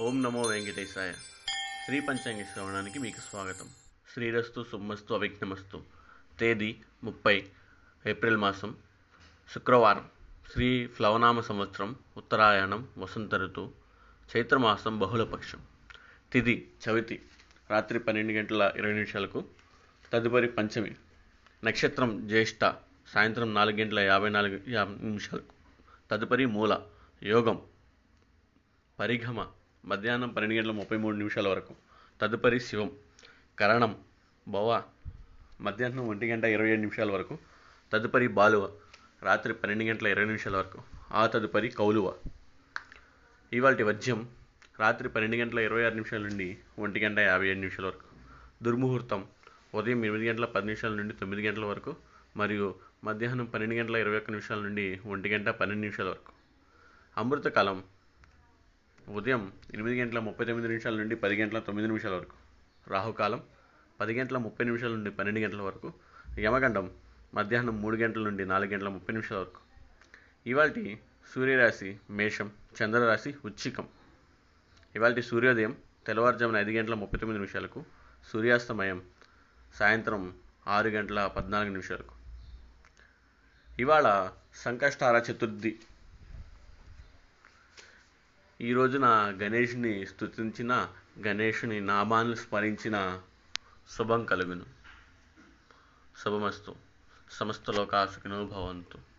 ఓం నమో వెంకటేశాయ. శ్రీ పంచాంగ శ్రవణానికి మీకు స్వాగతం. శ్రీరస్తు సుమ్మస్తు అవిఘ్నమస్తు. తేదీ ముప్పై ఏప్రిల్ మాసం. శుక్రవారం. శ్రీ ఫ్లవనామ సంవత్సరం ఉత్తరాయణం వసంత ఋతు చైత్రమాసం బహుళపక్షం. తిది చవితి రాత్రి పన్నెండు గంటల ఇరవై నిమిషాలకు తదుపరి పంచమి. నక్షత్రం జ్యేష్ఠ సాయంత్రం నాలుగు గంటల యాభై నాలుగు యాభై నిమిషాలకు తదుపరి మూల యోగం పరిఘమ మధ్యాహ్నం పన్నెండు గంటల ముప్పై మూడు నిమిషాల వరకు. తదుపరి శివం. కరణం. భవ మధ్యాహ్నం ఒంటి గంట ఇరవై ఏడు నిమిషాల వరకు. తదుపరి బాలువ. రాత్రి పన్నెండు గంటల ఇరవై నిమిషాల వరకు. ఆ తదుపరి కౌలువ. ఇవాళ వద్యం రాత్రి పన్నెండు గంటల ఇరవై ఆరు నిమిషాల నుండి ఒంటి గంట యాభై ఏడు నిమిషాల వరకు. దుర్ముహూర్తం. ఉదయం ఎనిమిది గంటల పది నిమిషాల నుండి తొమ్మిది గంటల వరకు మరియు మధ్యాహ్నం పన్నెండు గంటల ఇరవై ఒక్క నిమిషాల నుండి ఒంటి గంట పన్నెండు నిమిషాల వరకు. అమృతకాలం. ఉదయం ఎనిమిది గంటల ముప్పై తొమ్మిది నిమిషాల నుండి పది గంటల తొమ్మిది నిమిషాల వరకు. రాహుకాలం పది గంటల ముప్పై నిమిషాల నుండి పన్నెండు గంటల వరకు. యమగండం మధ్యాహ్నం మూడు గంటల నుండి నాలుగు గంటల ముప్పై నిమిషాల వరకు. ఇవాళ సూర్యరాశి మేషం చంద్రరాశి ఉచ్చికం. ఇవాళ సూర్యోదయం తెల్లవారుజామున ఐదు గంటల ముప్పై తొమ్మిది నిమిషాలకు సూర్యాస్తమయం సాయంత్రం ఆరు గంటల పద్నాలుగు నిమిషాలకు. ఇవాళ సంకష్టార చతుర్థి ఈ రోజున గణేషుని స్థుతించిన గణేషుని నామాన్ని స్మరించిన శుభం కలుగును. శుభమస్తు. సమస్త లోకాసుకినో భవంతు.